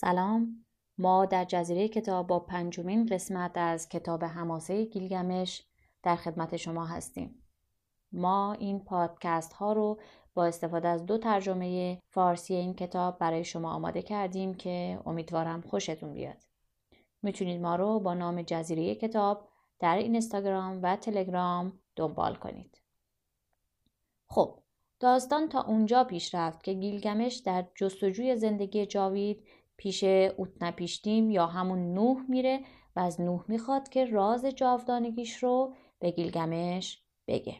سلام. ما در جزیره کتاب با پنجمین قسمت از کتاب حماسه گیلگمش در خدمت شما هستیم. ما این پادکست ها رو با استفاده از دو ترجمه فارسی این کتاب برای شما آماده کردیم که امیدوارم خوشتون بیاد. می‌تونید ما رو با نام جزیره کتاب در اینستاگرام و تلگرام دنبال کنید. خب داستان تا اونجا پیش رفت که گیلگمش در جستجوی زندگی جاوید پیش اوتنپیشتیم یا همون نوح میره و از نوح می‌خواد که راز جاودانگیش رو به گیلگمش بگه.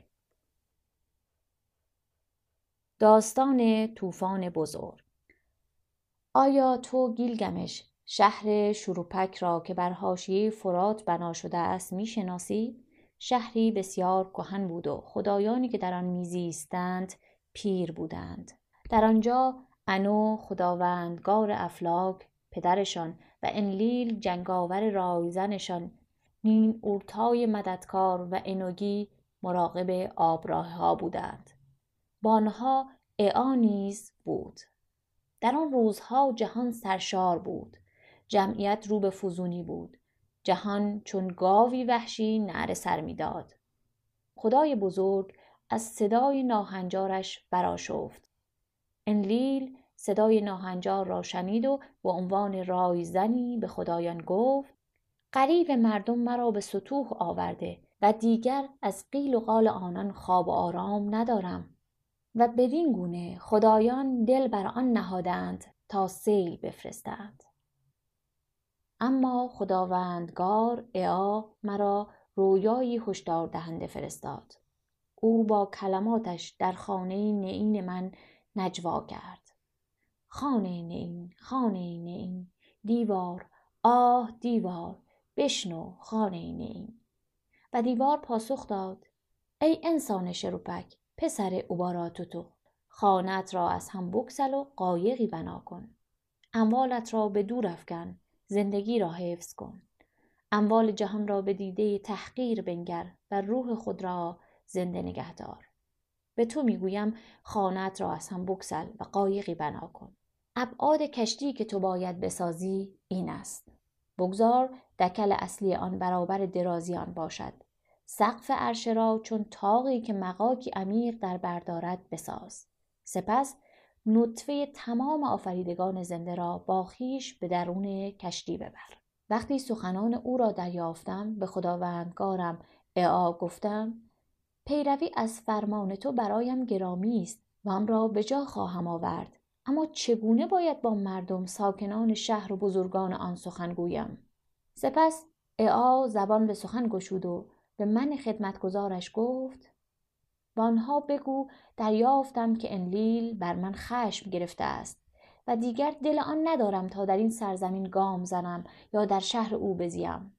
داستان طوفان بزرگ. آیا تو گیلگمش شهر شروپک را که بر حاشیه فرات بنا شده است می‌شناسی؟ شهری بسیار کهن بود و خدایانی که در آن میزیستند پیر بودند. در آنجا انو خداوندگار افلاک پدرشان و انلیل جنگاور رایزنشان نین اورتای مددکار و انوگی مراقب آبراه ها بودند بانها اعا نیز بود. در آن روزها جهان سرشار بود. جمعیت رو به فزونی بود. جهان چون گاوی وحشی نعره سر می‌داد. خدای بزرگ از صدای ناهنجارش براشفت انلیل صدای ناهنجار را شنید و به عنوان رایزنی به خدایان گفت قریب مردم مرا به سطوح آورده و دیگر از قیل و قال آنان خواب و آرام ندارم و بدین گونه خدایان دل بر آن نهادند تا سیل بفرستند. اما خداوندگار اعا مرا رویایی هشدار دهنده فرستاد. او با کلماتش در خانه نعین من نجوا کرد. خانه نعین خانه نعین دیوار آه دیوار بشنو خانه نعین و دیوار پاسخ داد ای انسان شروپک پسر اوباراتوتو خانت را از هم بکسل و قایقی بنا کن. اموالت را به دور افکن زندگی را حفظ کن. اموال جهان را به دیده تحقیر بنگر و روح خود را زنده نگهدار. به تو می‌گویم خانت را از هم بکسل و قایقی بنا کن. ابعاد کشتی که تو باید بسازی این است. بگذار دکل اصلی آن برابر درازی آن باشد. سقف عرشه را چون تاقی که مقاکی عمیق در بردارد بساز. سپس نطفه تمام آفریدگان زنده را با خیش به درون کشتی ببر. وقتی سخنان او را دریافتم به خداوندگارم اعا گفتم پیروی از فرمان تو برایم گرامی است و آن را به جا خواهم آورد. اما چگونه باید با مردم ساکنان شهر و بزرگان آن سخن گویم؟ سپس اعا زبان به سخن گشود و به من خدمتگزارش گفت و آنها بگو دریافتم که انلیل بر من خشم گرفته است و دیگر دل آن ندارم تا در این سرزمین گام زنم یا در شهر او بزیم.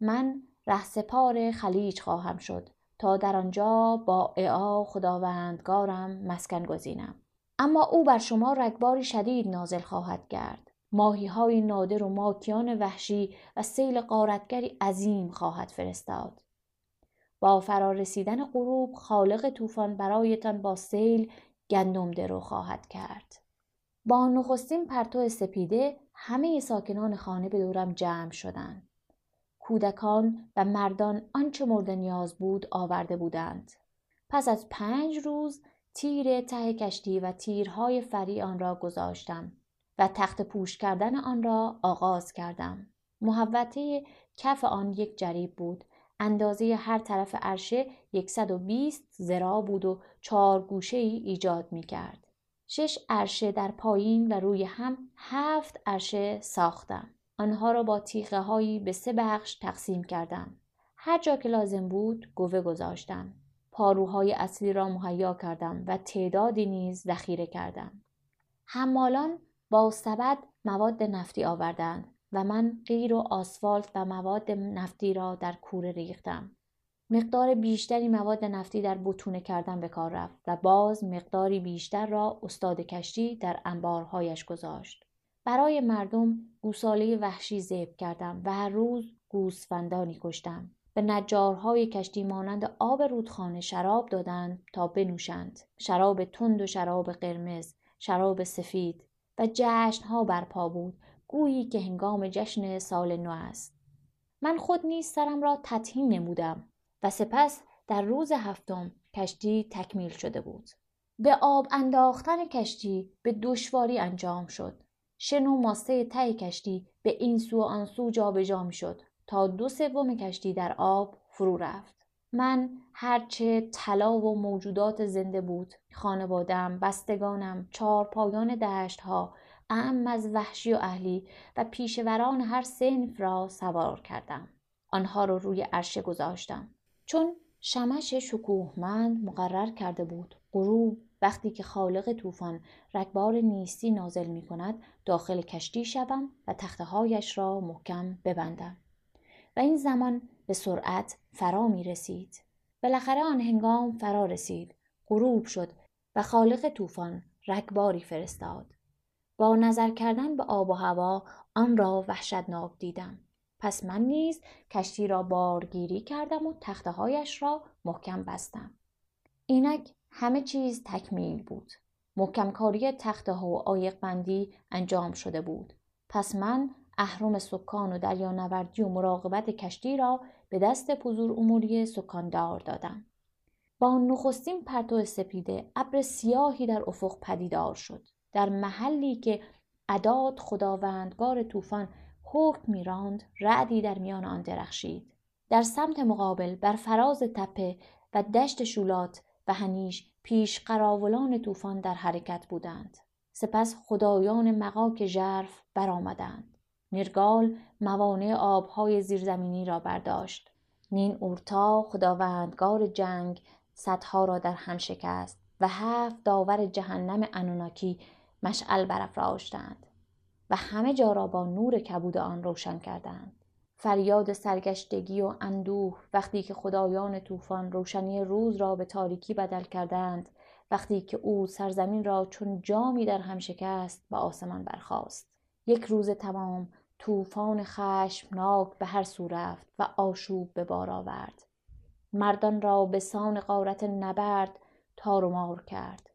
من رهسپار خلیج خواهم شد تا در آنجا با اعا خداوندگارم مسکن گزینم. اما او بر شما رگباری شدید نازل خواهد کرد. ماهی های نادر و ماکیان وحشی و سیل قارتگری عظیم خواهد فرستاد. با فرارسیدن غروب خالق طوفان برایتان با سیل گندم درو خواهد کرد. با نخستین پرتو سپیده همه ساکنان خانه به دورم جمع شدند. کودکان و مردان آنچه مورد نیاز بود آورده بودند. پس از پنج روز تیر ته کشتی و تیرهای فری آن را گذاشتم و تخت پوش کردن آن را آغاز کردم محوطه کف آن یک جریب بود اندازه هر طرف عرشه 120 زرا بود و چهار گوشه ای ایجاد می کرد. شش عرشه در پایین و روی هم هفت عرشه ساختم. آنها را با تیغه هایی به سه بخش تقسیم کردم. هر جا که لازم بود گوه گذاشتم. پاروهای اصلی را مهیا کردم و تعدادی نیز ذخیره کردم. حمالان با سبد مواد نفتی آوردند و من غیر و آسفالت و مواد نفتی را در کوره ریختم. مقدار بیشتری مواد نفتی در بتونه کردن به کار رفت و باز مقداری بیشتر را استاد کشتی در انبارهایش گذاشت. برای مردم گوساله وحشی زیب کردم و هر روز گوسفندانی کشتم. به نجارهای کشتی مانند آب رودخانه شراب دادند تا بنوشند. شراب تند و شراب قرمز، شراب سفید و جشنها برپا بود. گویی که هنگام جشن سال نو است. من خود نیز سرم را تطهین نمودم و سپس در روز هفتم کشتی تکمیل شده بود. به آب انداختن کشتی به دشواری انجام شد. شن و ماسه ته کشتی به این سو و آن سو جابجا شد تا دو سوم کشتی در آب فرو رفت. من هرچه طلا و موجودات زنده بود خانوادم بستگانم چهار پایان دشت ها ام از وحشی و اهلی و پیشوران هر سنف را سوار کردم. آنها را روی عرشه گذاشتم. چون شمش شکوهمند مقرر کرده بود غروب وقتی که خالق طوفان رگبار نیستی نازل می کند داخل کشتی شوم و تخته هایش را محکم ببندم. و این زمان به سرعت فرا می رسید. بالاخره آن هنگام فرا رسید. غروب شد و خالق طوفان رگباری فرستاد. با نظر کردن به آب و هوا آن را وحشتناک دیدم. پس من نیز کشتی را بارگیری کردم و تخته هایش را محکم بستم. اینک همه چیز تکمیل بود. محکم کاری تخته ها و آیق بندی انجام شده بود. پس من اهرم سکان و دریانوردی و مراقبت کشتی را به دست پزور اموری سکاندار دادم. با نخستین پرتو سپیده ابر سیاهی در افق پدیدار شد. در محلی که عداد خداوندگار طوفان حکم میراند رعدی در میان آن درخشید در سمت مقابل بر فراز تپه و دشت شولات و هنیش پیش قراولان طوفان در حرکت بودند سپس خدایان مقاک ژرف برآمدند نرگال موانع آبهای زیرزمینی را برداشت. نین اورتا خداوندگار جنگ صدها را در هم شکست و هفت داور جهنم انوناکی مشعل برافراشتند و همه جا را با نور کبود آن روشن کردند. فریاد سرگشتگی و اندوه وقتی که خدایان طوفان روشنی روز را به تاریکی بدل کردند وقتی که او سرزمین را چون جامی در هم شکست به آسمان برخاست. یک روز تمام طوفان خشمناک به هر سو رفت و آشوب به بار آورد مردان را به سان غارت نبرد تار و مار کرد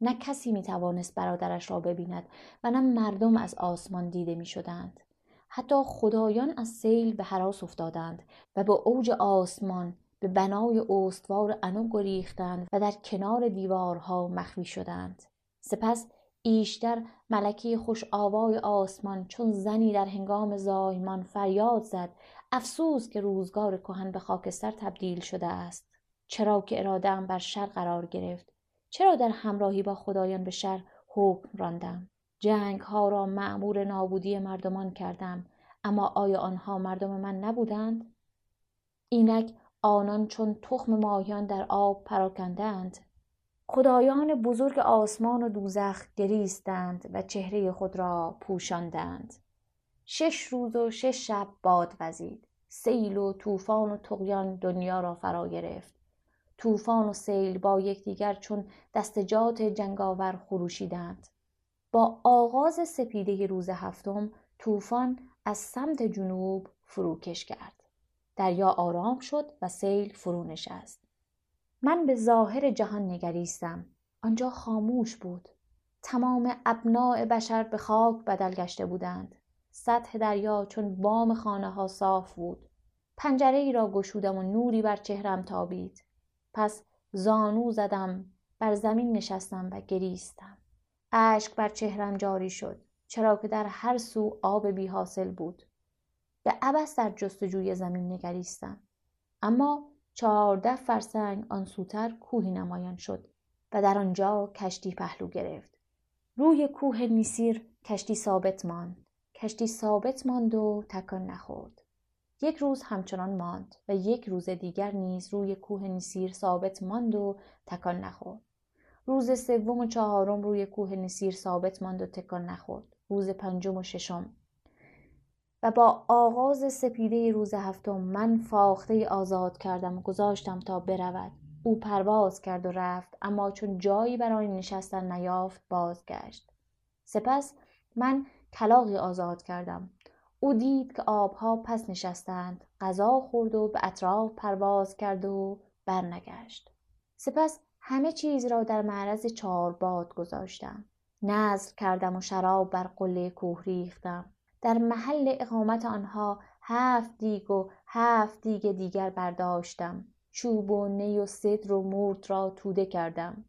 نه کسی می توانست برادرش را ببیند و نه مردم از آسمان دیده می شدند. حتی خدایان از سیل به حراس افتادند و به اوج آسمان به بنای استوار انو گریختند و در کنار دیوارها مخفی شدند. سپس ایشتر ملکی خوش آوای آسمان چون زنی در هنگام زایمان فریاد زد. افسوس که روزگار کهن به خاکستر تبدیل شده است. چرا که ارادهام بر شر قرار گرفت؟ چرا در همراهی با خدایان به شر حکم راندم؟ جنگ ها را معمور نابودی مردمان کردم اما آیا آنها مردم من نبودند؟ اینک آنان چون تخم ماهیان در آب پراکندند خدایان بزرگ آسمان و دوزخ گریستند و چهره خود را پوشاندند. شش روز و شش شب باد وزید. سیل و طوفان و تقیان دنیا را فرا گرفت. طوفان و سیل با یکدیگر چون دستجات جنگاور خروشیدند. با آغاز سپیده روز هفتم طوفان از سمت جنوب فروکش کرد. دریا آرام شد و سیل فرو نشست من به ظاهر جهان نگریستم. آنجا خاموش بود. تمام ابناع بشر به خاک بدل گشته بودند. سطح دریا چون بام خانه ها صاف بود. پنجره ای را گشودم و نوری بر چهرم تابید. پس زانو زدم بر زمین نشستم و گریستم. اشک بر چهرم جاری شد چرا که در هر سو آب بی حاصل بود. به عبس در جستجوی زمین نگریستم. اما چهارده فرسنگ آن سوتر کوهی نمایان شد و در آنجا کشتی پهلو گرفت. روی کوه نیسیر کشتی ثابت ماند. کشتی ثابت ماند و تکان نخورد. یک روز همچنان ماند و یک روز دیگر نیز روی کوه نیسیر ثابت ماند و تکان نخورد. روز سوم و چهارم روی کوه نسیر ثابت ماند و تکان نخورد. روز پنجم و ششم و با آغاز سپیده روز هفتم من فاخته آزاد کردم و گذاشتم تا برود. او پرواز کرد و رفت اما چون جایی برای نشستن نیافت بازگشت. سپس من کلاقی آزاد کردم. او دید که آبها پس نشستند. غذا خورد و به اطراف پرواز کرد و برنگشت. سپس همه چیز را در معرض چهار باد گذاشتم. نظر کردم و شراب بر قله کوه ریختم. در محل اقامت آنها هفت دیگ و هفت دیگ دیگر برداشتم. چوب و نی و صدر و مرد را توده کردم.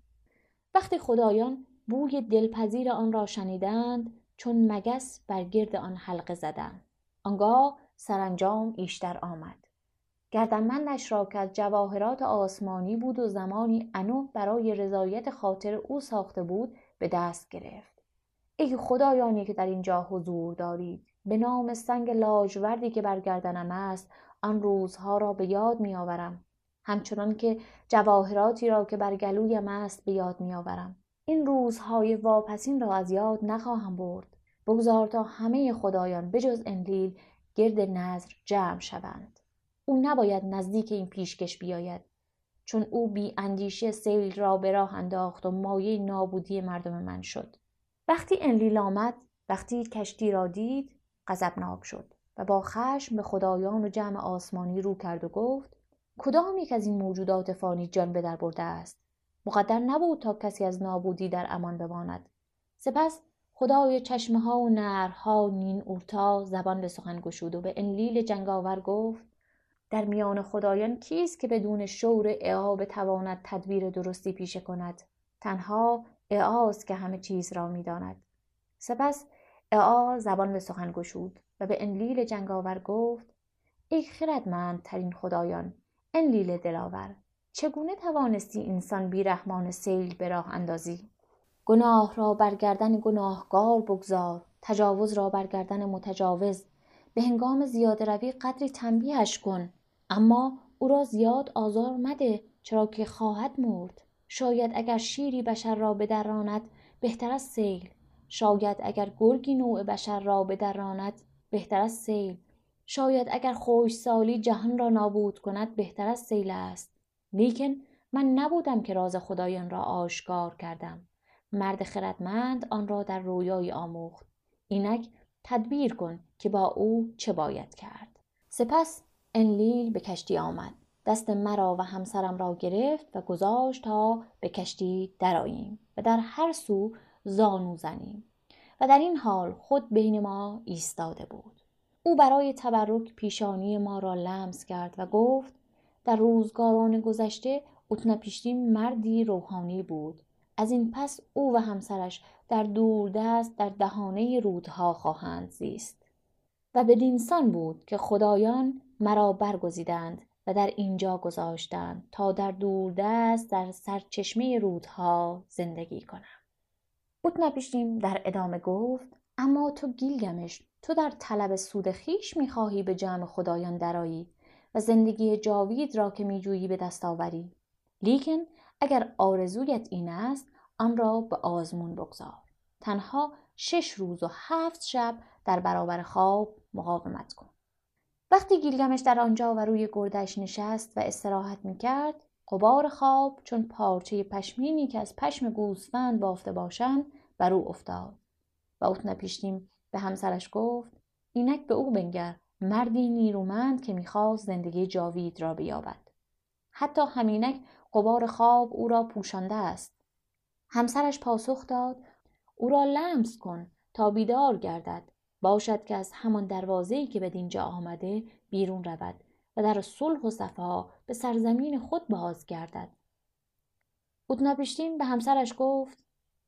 وقتی خدایان بوی دلپذیر آن را شنیدند چون مگس بر گرد آن حلقه زدند. آنگاه سرانجام ایشتر آمد. گردنمندش را که از جواهرات آسمانی بود و زمانی انو برای رضایت خاطر او ساخته بود به دست گرفت. ای خدایانی که در اینجا حضور دارید. به نام سنگ لاجوردی که بر گردنم است آن روزها را به یاد میآورم. همچنان که جواهراتی را که بر گلویم است به یاد میآورم. این روزهای واپسین را از یاد نخواهم برد. بگذار تا همه خدایان بجز انلیل گرد نظر جمع شوند. او نباید نزدیک این پیشکش بیاید. چون او بی اندیشه سیل را به راه انداخت و مایه نابودی مردم من شد. وقتی انلیل آمد وقتی کشتی را دید غضبناک شد و با خشم به خدایان و جمع آسمانی رو کرد و گفت کدام یک از این موجودات فانی جان به در برده است؟ مقدر نبود تا کسی از نابودی در امان بماند. سپس خدای چشمه ها و نرها نین اورتا زبان به سخن گشود و به انلیل جنگاور گفت در میان خدایان کیست که بدون شور اعا بتواند تدبیر درستی پیشه کند؟ تنها اعاست که همه چیز را می‌داند. سپس اعا زبان به سخن گشود و به انلیل جنگاور گفت ای خردمند ترین خدایان انلیل دلاور چگونه توانستی انسان بیرحمان سیل به راه اندازی؟ گناه را برگردن گناهگار بگذار تجاوز را برگردن متجاوز به هنگام زیاده روی قدری تنبیهش کن اما او را زیاد آزار مده چرا که خواهد مرد. شاید اگر شیری بشر را بدراند بهتر از سیل. شاید اگر گرگی نوع بشر را بدراند بهتر از سیل. شاید اگر خوش سالی جهان را نابود کند بهتر از سیل است. لیکن من نبودم که راز خدایان را آشکار کردم. مرد خردمند آن را در رویای آموخت. اینک تدبیر کن که با او چه باید کرد. سپس انلیل به کشتی آمد. دست مرا و همسرم را گرفت و گذاشت تا به کشتی درآییم و در هر سو زانو زنیم و در این حال خود بین ما ایستاده بود. او برای تبرک پیشانی ما را لمس کرد و گفت در روزگاران گذشته اتنپیشتین مردی روحانی بود. از این پس او و همسرش در دوردست در دهانه رودها خواهند زیست. و بدینسان بود که خدایان مرا برگزیدند و در اینجا گذاشتند تا در دوردست در سرچشمه رودها زندگی کنم. اوتنپیشتیم در ادامه گفت اما تو گیلگمش تو در طلب سود خیش می‌خواهی به جمع خدایان درایی و زندگی جاوید را که میجویی به دست آوری. لیکن اگر آرزویت این است آن را به آزمون بگذار. تنها شش روز و هفت شب در برابر خواب مقاومت کن. وقتی گیلگمش در آنجا و روی گردش نشست و استراحت می‌کرد قبار خواب چون پارچه پشمینی که از پشم گوسفند بافته باشند بر او افتاد و اوتنپیشتیم به همسرش گفت اینک به او بنگر مردی نیرومند که می‌خواست زندگی جاوید را بیابد. حتی همینک قبار خواب او را پوشانده است. همسرش پاسخ داد او را لمس کن تا بیدار گردد. باشد که از همان دروازه‌ای که به دینجا آمده بیرون رود و در صلح و صفا به سرزمین خود باز گردد. به همسرش گفت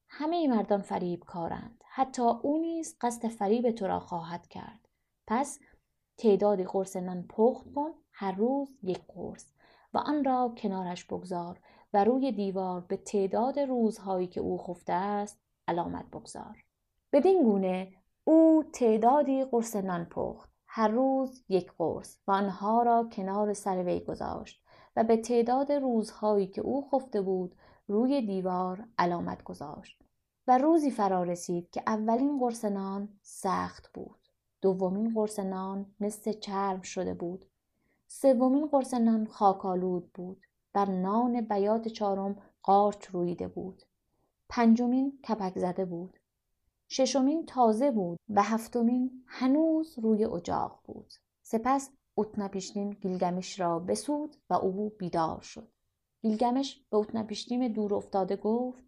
همه مردان فریب کارند. حتی او نیز قصد فریب تو را خواهد کرد. پس تعدادی قرص نان پخت کن هر روز یک قرص و آن را کنارش بگذار و روی دیوار به تعداد روزهایی که او خفته است علامت بگذار. بدین گونه او تعدادی قرص نان پخت هر روز یک قرص و آنها را کنار سر وی گذاشت و به تعداد روزهایی که او خفته بود روی دیوار علامت گذاشت و روزی فرا رسید که اولین قرص نان سخت بود. دومین قرص نان مثل چرم شده بود. سومین قرص نان خاکالود بود. بر نان بیات چهارم قارچ رویده بود. پنجمین کپک زده بود. ششمین تازه بود و هفتمین هنوز روی اجاق بود. سپس اوتنپیشتیم گیلگمش را بسود و او بیدار شد. گیلگمش به اوتنپیشتیم دور افتاده گفت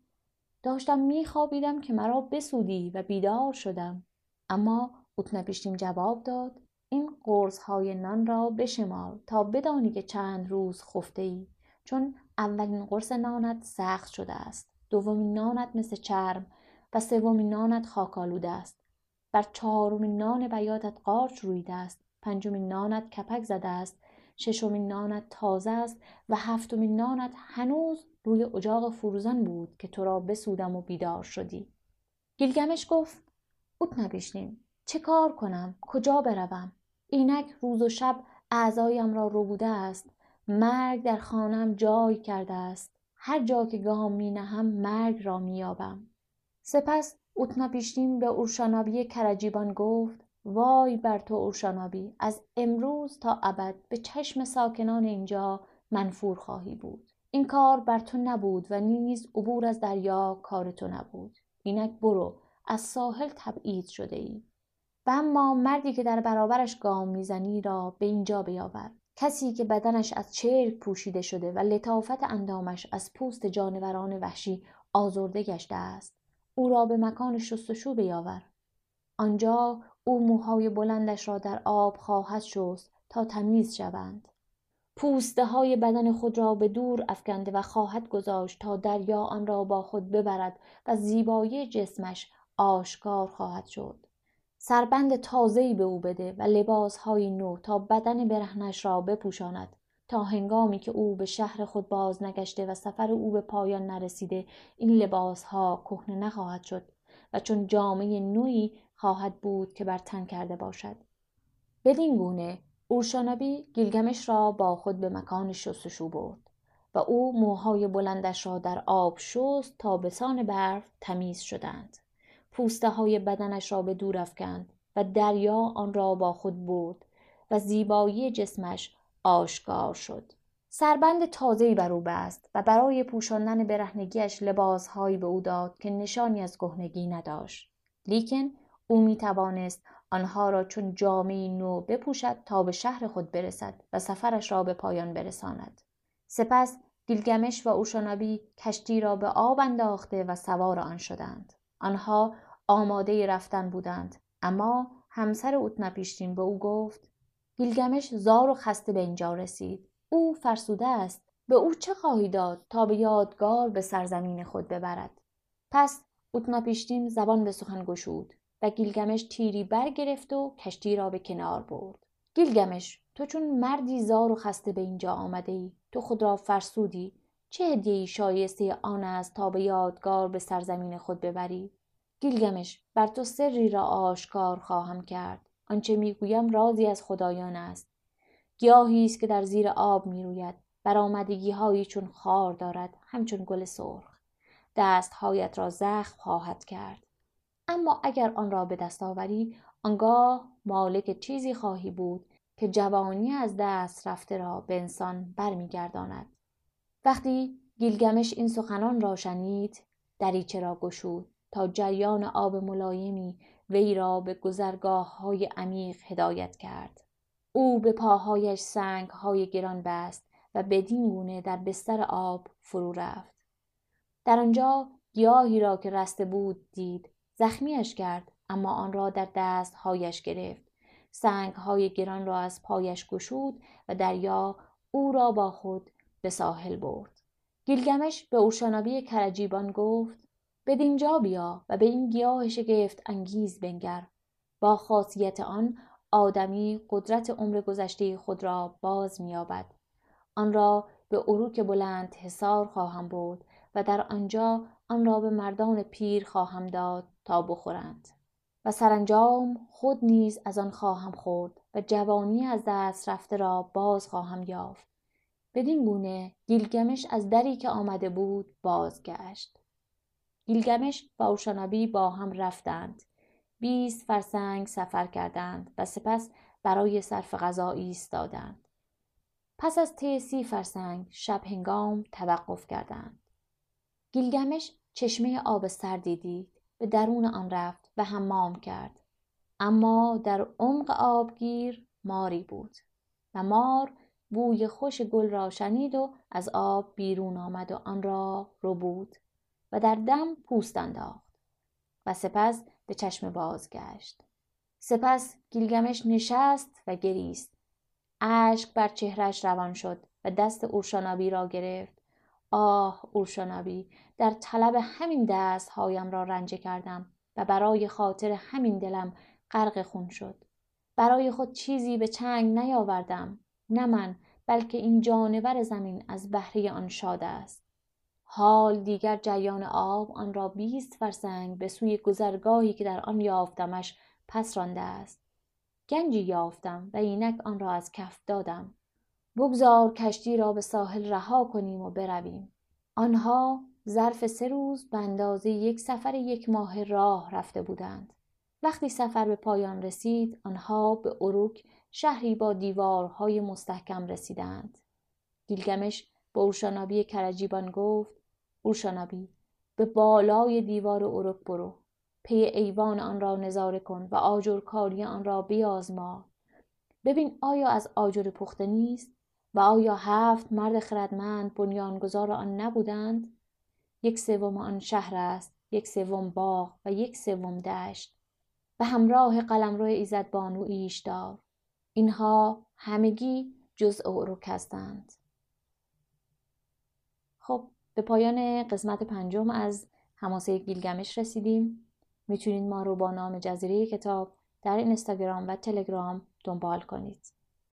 داشتم میخوابیدم که مرا بسودی و بیدار شدم. اما اتنپیشتیم جواب داد این قرص های نان را بشمار تا بدانی که چند روز خفته ای چون اولین قرص نانت سخت شده است. دومین نانت مثل چرم و سومین نانت خاکالوده است. بر چهارمین نان بیاتت قارچ رویده است. پنجمین نانت کپک زده است. ششمین نانت تازه است و هفتمین نانت هنوز روی اجاق فروزان بود که تو را بسودم و بیدار شدی. گیلگمش گفت اوت نبیشنیم چه کار کنم؟ کجا بروم؟ اینک روز و شب اعضایم را بوده است. مرگ در خانم جای کرده است. هر جا که گام می نهم مرگ را مییابم سپس اوتناپیشتین به اورشانابی کرجیبان گفت وای بر تو اورشانابی از امروز تا ابد به چشم ساکنان اینجا منفور خواهی بود. این کار بر تو نبود و نیز عبور از دریا کار تو نبود. اینک برو از ساحل تبعید شده ای و اما مردی که در برابرش گام می‌زنی را به اینجا بیاور. کسی که بدنش از چرک پوشیده شده و لطافت اندامش از پوست جانوران وحشی آزرده گشته است. او را به مکان شستشو بیاور. آنجا او موهای بلندش را در آب خواهد شست تا تمیز شوند. پوسته های بدن خود را به دور افکنده و خواهد گذاشت تا دریا آن را با خود ببرد و زیبایی جسمش آشکار خواهد شد. سربند تازه‌ای به او بده و لباسهای نو تا بدن برهنش را بپوشاند. تا هنگامی که او به شهر خود باز نگشته و سفر او به پایان نرسیده این لباسها کهنه نخواهد شد و چون جامعه نوی خواهد بود که بر تن کرده باشد. بدین گونه اورشانبی گیلگمش را با خود به مکان شستشو برد و او موهای بلندش را در آب شست تا به سان برف تمیز شدند. پوسته های بدنش را به دور افکند و دریا آن را با خود برد و زیبایی جسمش آشکار شد. سربند تازه‌ای بر او بست و برای پوشاندن برهنگیش لباسهایی به او داد که نشانی از کهنگی نداشت. لیکن او می توانست آنها را چون جامعی نو بپوشد تا به شهر خود برسد و سفرش را به پایان برساند. سپس گیلگمش و اوشانابی کشتی را به آب انداخته و سوار آن شدند. آنها آماده رفتن بودند اما همسر اوتنپیشتین به او گفت گیلگمش زار و خسته به اینجا رسید. او فرسوده است. به او چه خواهی داد تا به یادگار به سرزمین خود ببرد؟ پس اوتناپیشتین زبان به سخن گشود و گیلگمش تیری برگرفت و کشتی را به کنار برد. گیلگمش تو چون مردی زار و خسته به اینجا آمده ای تو خود را فرسودی. چه هدیه شایسته آن است تا به یادگار به سرزمین خود ببری؟ گیلگمش بر تو سری را آشکار خواهم کرد. آنچه می‌گویم رازی از خدایان است. گیاهی است که در زیر آب می‌روید. برآمدگی هایی چون خار دارد همچون گل سرخ. دستهایت را زخم خواهد کرد. اما اگر آن را به دست آوری آنگاه مالک چیزی خواهی بود که جوانی از دست رفته را به انسان برمیگرداند. وقتی گیلگمش این سخنان را شنید دریچه را گشود تا جریان آب ملایمی وی را به گذرگاه های عمیق هدایت کرد. او به پاهایش سنگ های گران بست و بدین گونه در بستر آب فرو رفت. در آنجا گیاهی را که رسته بود دید. زخمیش کرد اما آن را در دستهایش گرفت. سنگ های گران را از پایش گشود و دریا او را با خود به ساحل برد. گیلگمش به اوشانابی کرجیبان گفت بدینجا بیا و به این گیاه شگفت انگیز بنگر. با خاصیت آن آدمی قدرت عمر گذشته خود را باز مییابد. آن را به عروک بلند حصار خواهم برد و در آنجا آن را به مردان پیر خواهم داد تا بخورند. و سرانجام خود نیز از آن خواهم خورد و جوانی از دست رفته را باز خواهم یافت. بدین گونه گیلگمش از دری که آمده بود بازگشت. گیلگمش و اوشانابی با هم رفتند. بیست فرسنگ سفر کردند و سپس برای صرف غذا ایستادند. پس از طی سی فرسنگ شب هنگام توقف کردند. گیلگمش چشمه آب سردی دید به درون آن رفت و حمام کرد. اما در عمق آبگیر ماری بود و مار بوی خوش گل را شنید و از آب بیرون آمد و آن را رو بود. و در دم پوست انداخت و سپس به چشم باز گشت سپس گیلگمش نشست و گریست. اشک بر چهرش روان شد و دست اورشانابی را گرفت. آه اورشانابی در طلب همین دست هایم را رنجه کردم و برای خاطر همین دلم غرق خون شد. برای خود چیزی به چنگ نیاوردم. نه من بلکه این جانور زمین از بهره آن شاد است. حال دیگر جریان آب آن را بیست فرسنگ به سوی گذرگاهی که در آن یافتمش پس رانده است. گنجی یافتم و اینک آن را از کف دادم. بگذار کشتی را به ساحل رها کنیم و برویم. آنها ظرف سه روز به اندازه یک سفر یک ماه راه رفته بودند. وقتی سفر به پایان رسید آنها به اروک شهری با دیوارهای مستحکم رسیدند. گیلگمش به اورشانابی کرجیبان گفت اورشانابی به بالای دیوار اروک برو. پی ایوان آن را نظاره کن و آجر کاری آن را بیازما ببین آیا از آجر پخته نیست و آیا هفت مرد خردمند بنیانگذار آن نبودند؟ یک سوم آن شهر است یک سوم باغ و یک سوم دشت. به همراه قلمرو ایزد بانو ایشدار. اینها همگی جزء اروک هستند. به پایان قسمت پنجم از هماسه گیلگمش رسیدیم. می‌تونید ما رو با نام جزیره کتاب در اینستاگرام و تلگرام دنبال کنید.